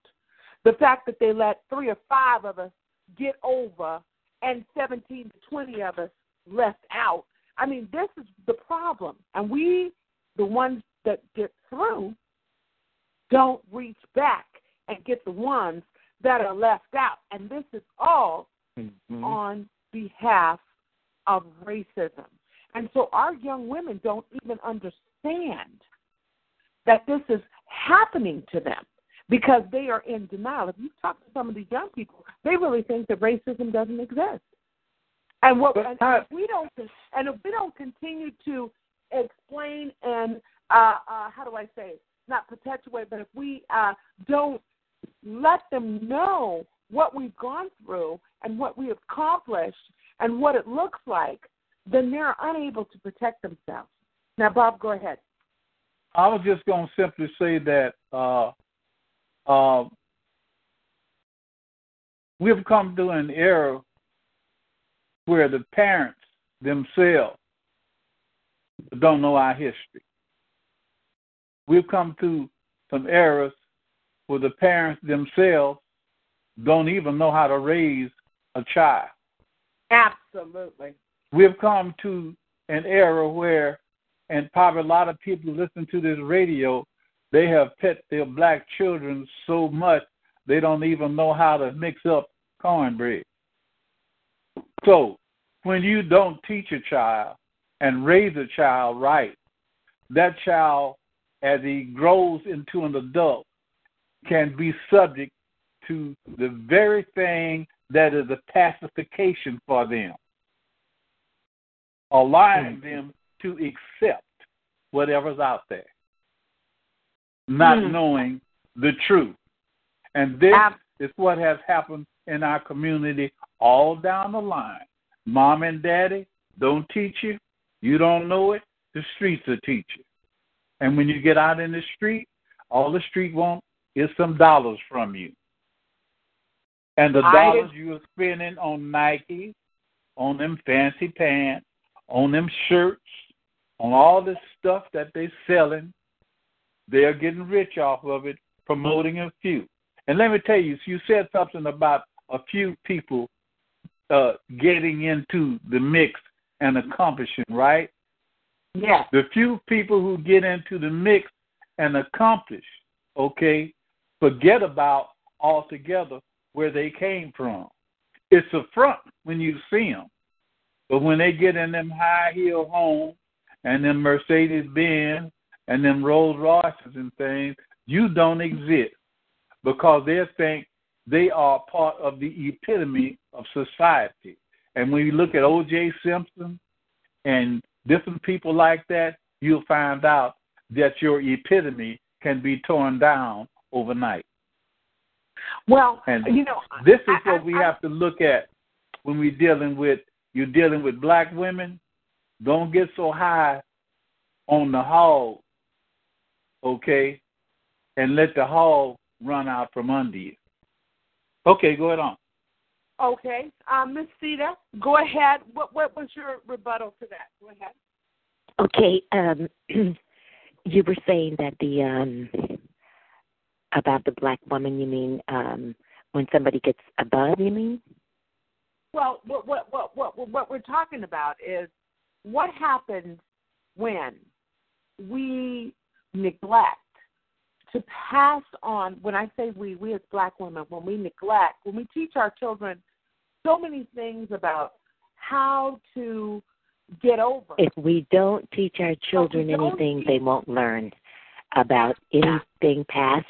the fact that they let three or five of us get over and 17 to 20 of us left out. I mean, this is the problem. And we, the ones that get through, don't reach back and get the ones that are left out. And this is all Mm-hmm. on behalf of racism. And so our young women don't even understand that this is happening to them because they are in denial. If you talk to some of these young people, they really think that racism doesn't exist. And what and if we don't and if we don't continue to explain and uh, uh, how do I say it? not perpetuate, but if we uh, don't let them know what we've gone through and what we accomplished and what it looks like, then they're unable to protect themselves. Now, Bob, go ahead. I was just going to simply say that uh, uh, we've come to an era where the parents themselves don't know our history. We've come to some eras where the parents themselves don't even know how to raise a child. Absolutely. We've come to an era where, and probably a lot of people listen to this radio, they have pet their black children so much they don't even know how to mix up cornbread. So, when you don't teach a child and raise a child right, that child, as he grows into an adult, can be subject to the very thing that is a pacification for them. allowing mm-hmm. them to accept whatever's out there, not mm-hmm. knowing the truth. And this is what has happened in our community all down the line. Mom and daddy don't teach you, you don't know it, the streets will teach you. And when you get out in the street, all the street want is some dollars from you. And the dollars you are spending on Nike, on them fancy pants, on them shirts, on all this stuff that they're selling, they're getting rich off of it, promoting a few. And let me tell you, you said something about a few people uh, getting into the mix and accomplishing, right? Yeah. The few people who get into the mix and accomplish, okay, forget about altogether where they came from. It's a front when you see them. But when they get in them high heel homes and them Mercedes Benz and them Rolls Royces and things, you don't exist because they think they are part of the epitome of society. And when you look at O.J. Simpson and different people like that, you'll find out that your epitome can be torn down overnight. Well, and you know, this is what I, we I, have to look at when we're dealing with you're dealing with black women. Don't get so high on the hog, okay, and let the hog run out from under you. Okay, go ahead on. Okay, um, Miss Sita, go ahead. What what was your rebuttal to that? Go ahead. Okay, um, *clears throat* you were saying that the um, about the black woman. You mean um, when somebody gets above? You mean? Well, what what what what what we're talking about is what happens when we neglect to pass on, when I say we, we as black women, when we neglect, when we teach our children so many things about how to get over. If we don't teach our children anything, teach. they won't learn about anything past.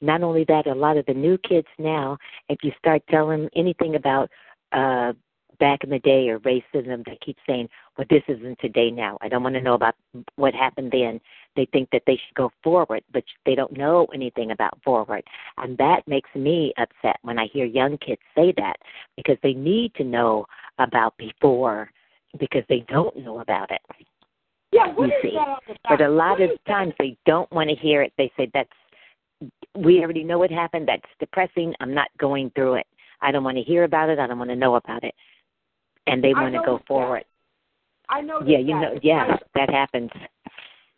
Not only that, a lot of the new kids now, if you start telling them anything about uh back in the day or racism, they keep saying, Well, this isn't today now. I don't want to know about what happened then. They think that they should go forward, but they don't know anything about forward. And that makes me upset when I hear young kids say that because they need to know about before because they don't know about it. Yeah, you see. Uh, but a lot what of times they don't want to hear it. They say that's we already know what happened. That's depressing. I'm not going through it. I don't want to hear about it. I don't want to know about it. And they want to go forward. That. I know. Yeah, you that. know. Yeah, I, that happens.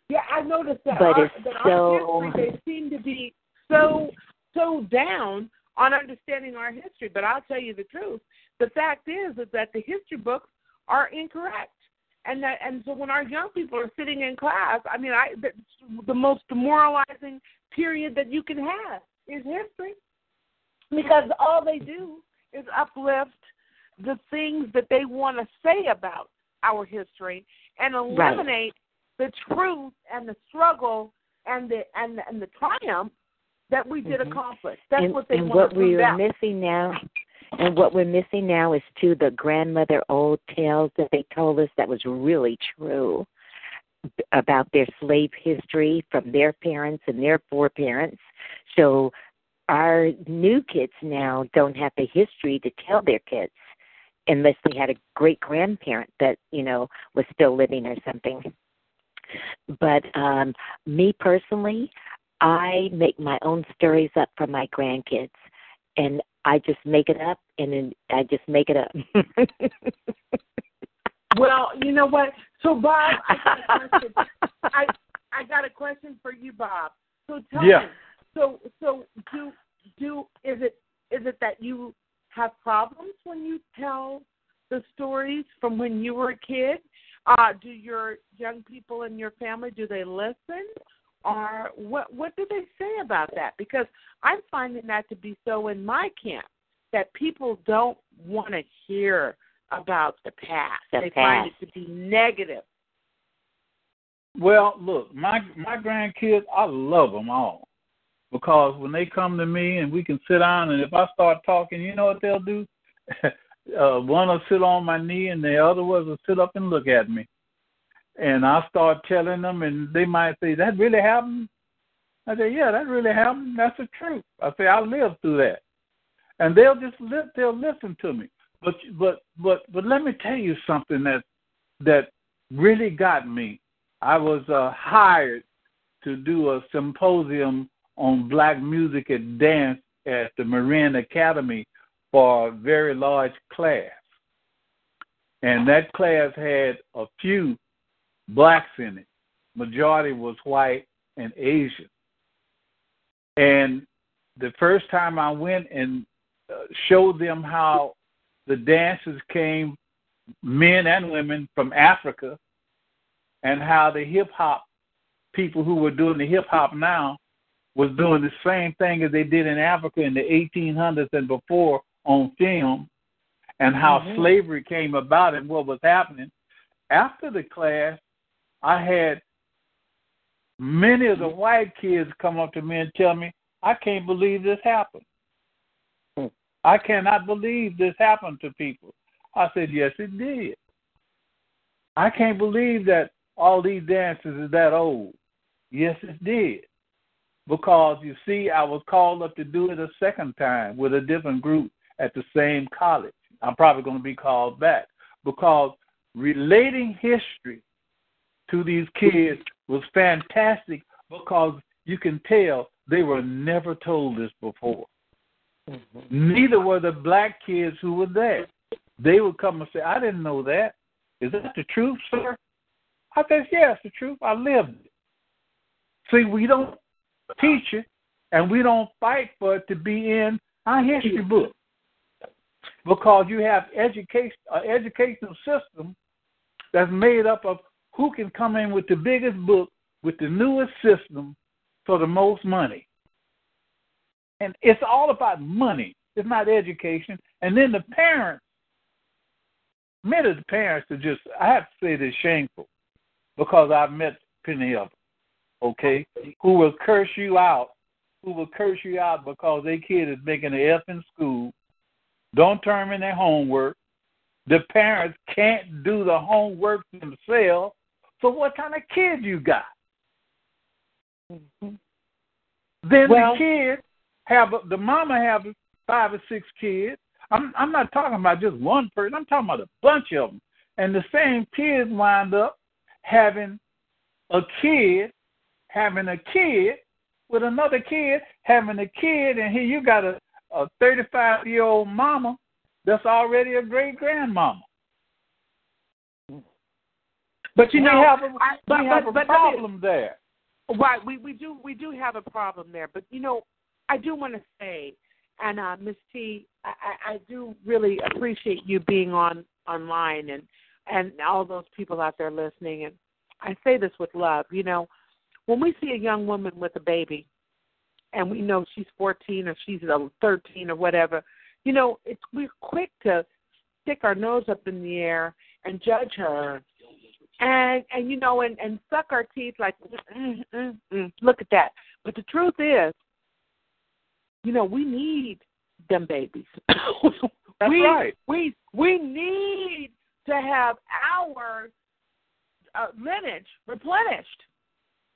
Yeah, I noticed that. But our, it's that so. History, they seem to be so so down on understanding our history. But I'll tell you the truth. The fact is, is that the history books are incorrect. And that, and so when our young people are sitting in class, I mean, I the, the most demoralizing period that you can have is history, because all they do is uplift the things that they want to say about our history and eliminate right. the truth and the struggle and the and and the triumph that we did mm-hmm. accomplish. That's and, what they and want what we are missing now and what we're missing now is too the grandmother old tales that they told us that was really true about their slave history from their parents and their foreparents. So our new kids now don't have the history to tell their kids unless they had a great grandparent that, you know, was still living or something. But um me personally, I make my own stories up for my grandkids and I just make it up and then I just make it up. *laughs* well, you know what? So Bob, I got a *laughs* question. I I got a question for you, Bob. So tell yeah. me. So so do do is it is it that you have problems when you tell the stories from when you were a kid? Uh, do your young people in your family do they listen? Or what what do they say about that? Because I'm finding that to be so in my camp that people don't want to hear about the past. The they past. find it to be negative. Well, look, my my grandkids, I love them all because when they come to me and we can sit down and if I start talking, you know what they'll do? *laughs* uh, one will sit on my knee, and the other ones will sit up and look at me. And I start telling them, and they might say, "That really happened." I say, "Yeah, that really happened. That's the truth." I say, "I lived through that," and they'll just li- they'll listen to me. But but but but let me tell you something that that really got me. I was uh, hired to do a symposium on black music and dance at the Marin Academy for a very large class. And that class had a few blacks in it. Majority was white and Asian. And the first time I went and uh, showed them how the dancers came, men and women from Africa, and how the hip hop people who were doing the hip hop now was doing the same thing as they did in Africa in the 1800s and before on film, and how mm-hmm. slavery came about and what was happening. After the class, I had many of the white kids come up to me and tell me, I can't believe this happened. Hmm. I cannot believe this happened to people. I said, Yes, it did. I can't believe that all these dances is that old. Yes, it did. Because you see, I was called up to do it a second time with a different group at the same college. I'm probably going to be called back because relating history to these kids was fantastic because you can tell they were never told this before. Mm-hmm. Neither were the black kids who were there. They would come and say, I didn't know that. Is that the truth, sir? I said, Yeah, it's the truth. I lived it. See, we don't teach it and we don't fight for it to be in our history book because you have education, an educational system that's made up of who can come in with the biggest book, with the newest system for the most money. And it's all about money. It's not education. And then the parents, many of the parents are just, I have to say, they're shameful because I've met plenty of them, okay, who will curse you out, who will curse you out because their kid is making an F in school don't turn in their homework. The parents can't do the homework themselves. So what kind of kid you got? Mm-hmm. Then well, the kids have the mama have five or six kids. I'm I'm not talking about just one person. I'm talking about a bunch of them. And the same kids wind up having a kid, having a kid with another kid, having a kid, and here you got a a 35 year old mama that's already a great grandmama. But you we know, have a, I, but, we have but, a but, problem there. Right, we we do we do have a problem there. But you know, I do want to say, and uh, Miss T, I, I do really appreciate you being on online and and all those people out there listening. And I say this with love. You know, when we see a young woman with a baby, and we know she's 14 or she's a 13 or whatever, you know, it's we're quick to stick our nose up in the air and judge her, and and you know, and and suck our teeth like, mm, mm, mm, look at that. But the truth is, you know, we need them babies. *coughs* That's we, right. We we need to have our uh, lineage replenished.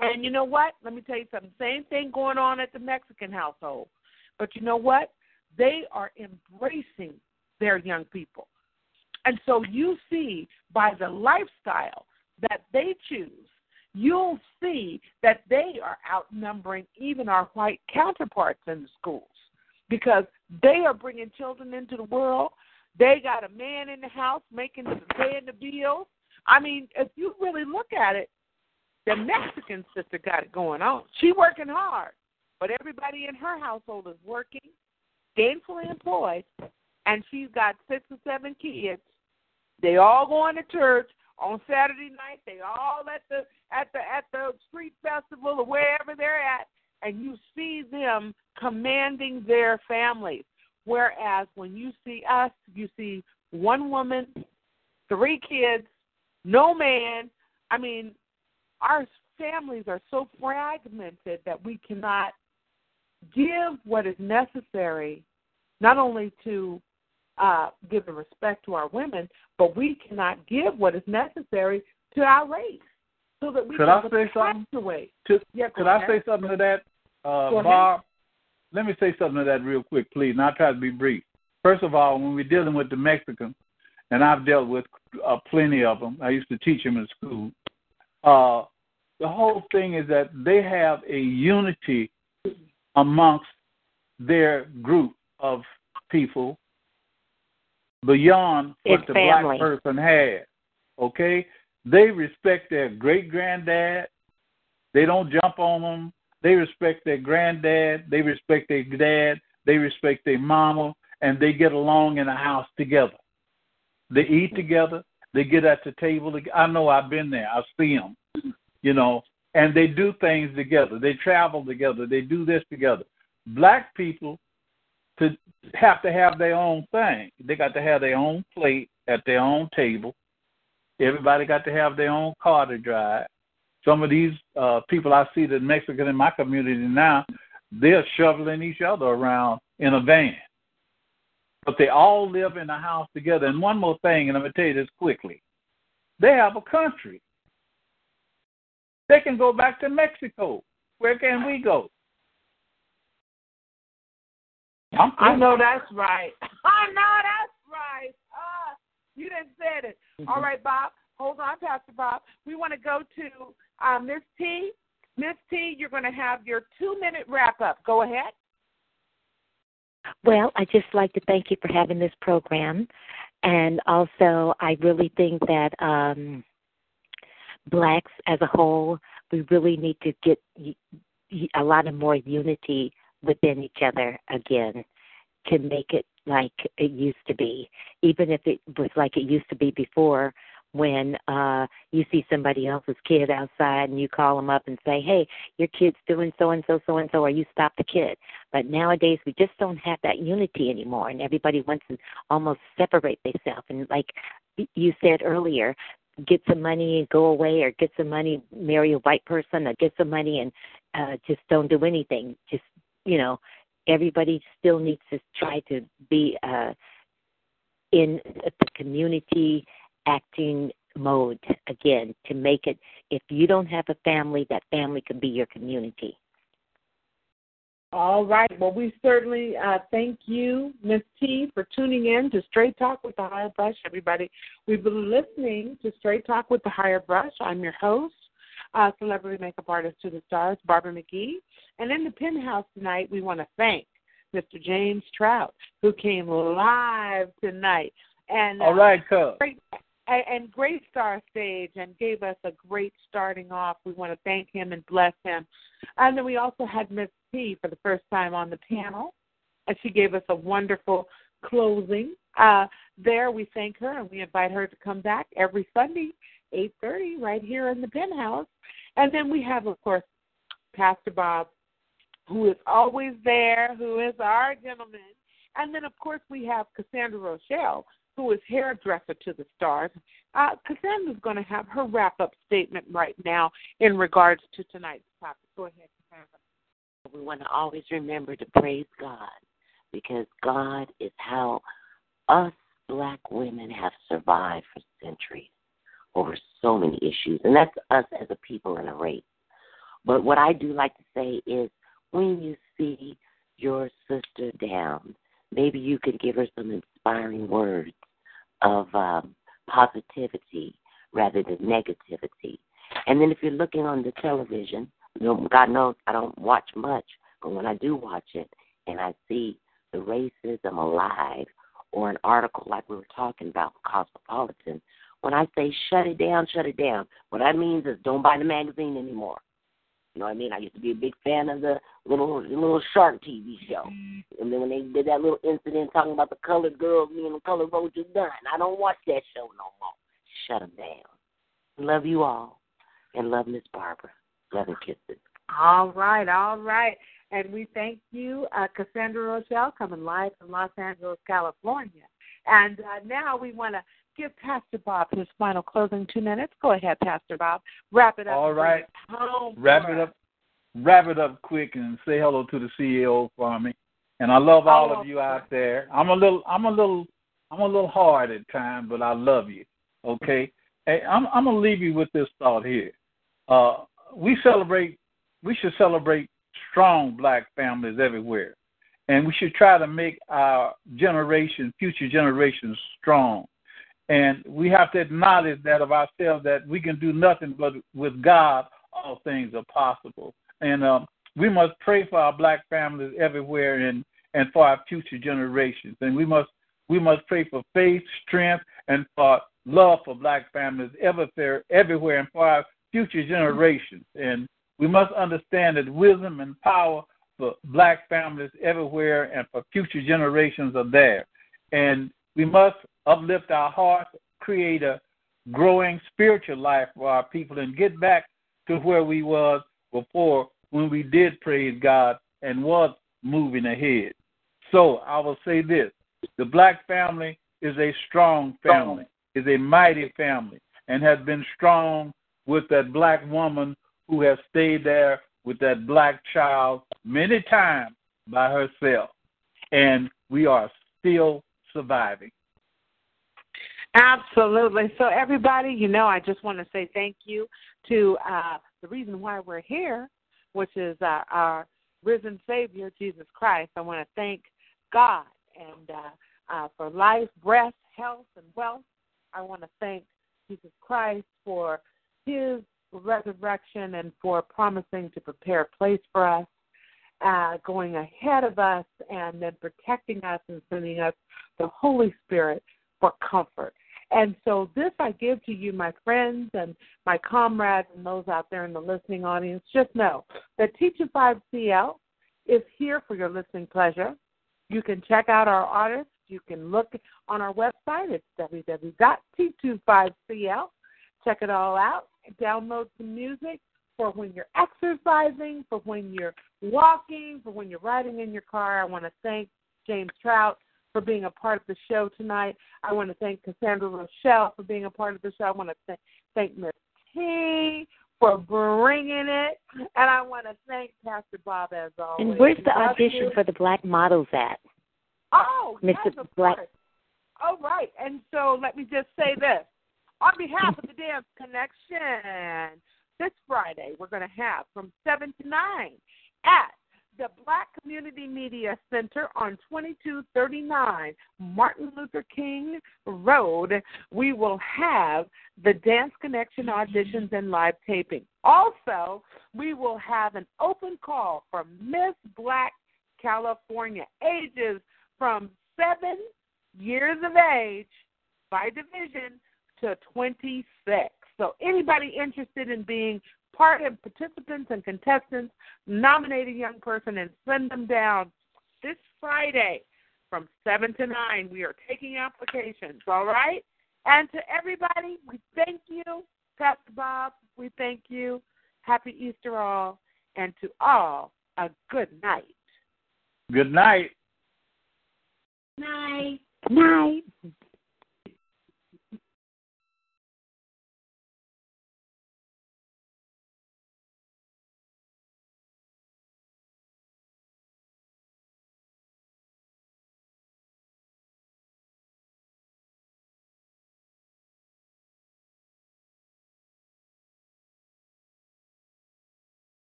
And you know what? Let me tell you something. Same thing going on at the Mexican household. But you know what? They are embracing their young people. And so you see by the lifestyle that they choose, you'll see that they are outnumbering even our white counterparts in the schools because they are bringing children into the world. They got a man in the house making the paying the bills. I mean, if you really look at it, the Mexican sister got it going on. She working hard, but everybody in her household is working, gainfully employed, and she's got six or seven kids. They all going to church on Saturday night. They all at the at the at the street festival or wherever they're at, and you see them commanding their families. Whereas when you see us, you see one woman, three kids, no man. I mean, our families are so fragmented that we cannot give what is necessary not only to uh, giving respect to our women, but we cannot give what is necessary to our race so that we could can I say something? Away. To, yeah, could ahead. I say something to that, uh, Bob? Let me say something to that real quick, please, and I'll try to be brief. First of all, when we're dealing with the Mexicans, and I've dealt with uh, plenty of them. I used to teach them in school. Uh, the whole thing is that they have a unity amongst their group of people beyond what the family. black person has. Okay? They respect their great granddad. They don't jump on them. They respect their granddad. They respect their dad. They respect their mama. And they get along in a house together. They eat mm-hmm. together. They get at the table. I know I've been there. I see them, you know, and they do things together. They travel together. They do this together. Black people to have to have their own thing. They got to have their own plate at their own table. Everybody got to have their own car to drive. Some of these uh, people I see that Mexican in my community now, they're shoveling each other around in a van. But they all live in a house together. And one more thing, and I'm going to tell you this quickly they have a country. They can go back to Mexico. Where can we go? I'm I know that's right. *laughs* I know that's right. Ah, you didn't said it. Mm-hmm. All right, Bob. Hold on, Pastor Bob. We want to go to uh, Miss T. Miss T, you're going to have your two minute wrap up. Go ahead. Well, I just like to thank you for having this program, and also I really think that um, blacks as a whole, we really need to get a lot of more unity within each other again to make it like it used to be, even if it was like it used to be before when uh you see somebody else's kid outside and you call them up and say hey your kid's doing so and so so and so or you stop the kid. But nowadays we just don't have that unity anymore and everybody wants to almost separate themselves and like you said earlier get some money and go away or get some money marry a white person or get some money and uh just don't do anything just you know everybody still needs to try to be uh in the community acting mode again to make it if you don't have a family that family can be your community All right. Well, we certainly uh, thank you, Miss T, for tuning in to Straight Talk with the Hired Brush, everybody. We've been listening to Straight Talk with the Hired Brush. I'm your host, uh, celebrity makeup artist to the stars, Barbara McGee. And in the penthouse tonight, we want to thank Mr. James Trout, who came live tonight. And all right, uh, great and, Great Star Stage and gave us a great starting off. We want to thank him and bless him. And then we also had Miss T for the first time on the panel, and she gave us a wonderful closing. Uh, there, we thank her and we invite her to come back every Sunday, eight thirty, right here in the penthouse. And then we have, of course, Pastor Bob, who is always there, who is our gentleman. And then, of course, we have Cassandra Rochelle, who is hairdresser to the stars. Uh, Cassandra's going to have her wrap up statement right now in regards to tonight's topic. Go ahead, Cassandra. We want to always remember to praise God because God is how us black women have survived for centuries over so many issues, and that's us as a people and a race. But what I do like to say is when you see your sister down, maybe you could give her some inspiring words of um, positivity rather than negativity. And then if you're looking on the television, you know, God knows I don't watch much, but when I do watch it and I see the racism alive or an article like we were talking about Cosmopolitan, when I say shut it down, shut it down, what that means is don't buy the magazine anymore. You know what I mean? I used to be a big fan of the little the little Shark TV show, and then when they did that little incident talking about the colored girls being the colored roaches done, I don't watch that show no more. Shut them down. Love you all, and love Miss Barbara. Love and kisses. All right, all right. And we thank you, uh, Cassandra Rochelle, coming live from Los Angeles, California. And uh, now we want to give Pastor Bob his final closing two minutes. Go ahead, Pastor Bob. Wrap it up. All right. Wrap it up. Wrap it up quick and say hello to the CEO for me. And I love all Oh, of you out there. I'm a little I'm a little I'm a little hard at times, but I love you. Okay? Hey, I'm I'm gonna leave you with this thought here. Uh, we celebrate we should celebrate strong black families everywhere. And we should try to make our generation, future generations strong. And we have to acknowledge that of ourselves that we can do nothing but with God, all things are possible. And um, we must pray for our black families everywhere and, and for our future generations. And we must we must pray for faith, strength, and for love for black families everywhere, everywhere, and for our future generations. And we must understand that wisdom and power for black families everywhere and for future generations are there. And we must uplift our hearts, create a growing spiritual life for our people, and get back to where we was before when we did praise God and was moving ahead. So I will say this the black family is a strong family, is a mighty family, and has been strong with that black woman who has stayed there with that black child many times by herself. And we are still surviving. Absolutely. So, everybody, you know, I just want to say thank you to uh, the reason why we're here, which is uh, our risen Savior, Jesus Christ. I want to thank God and uh, uh, for life, breath, health, and wealth. I want to thank Jesus Christ for his resurrection and for promising to prepare a place for us, uh, going ahead of us, and then protecting us and sending us the Holy Spirit for comfort. And so, this I give to you, my friends and my comrades, and those out there in the listening audience. Just know that Teacher 5CL is here for your listening pleasure. You can check out our artists. You can look on our website. It's www.t25cl. Check it all out. Download some music for when you're exercising, for when you're walking, for when you're riding in your car. I want to thank James Trout for being a part of the show tonight. I want to thank Cassandra Rochelle for being a part of the show. I want to th- thank Miss T for bringing it, and I want to thank Pastor Bob as always. And where's the audition you. for the black models at? Oh, Mr. Yes, Black. Course. All right, and so let me just say this on behalf of the Dance Connection. This Friday, we're going to have from 7 to 9 at the Black Community Media Center on 2239 Martin Luther King Road. We will have the Dance Connection auditions and live taping. Also, we will have an open call for Miss Black California, ages from seven years of age by division to 26. So, anybody interested in being part of participants and contestants, nominate a young person and send them down this Friday from 7 to 9. We are taking applications, all right? And to everybody, we thank you. Pastor Bob, we thank you. Happy Easter all. And to all, a good night. Good night. Night. Night.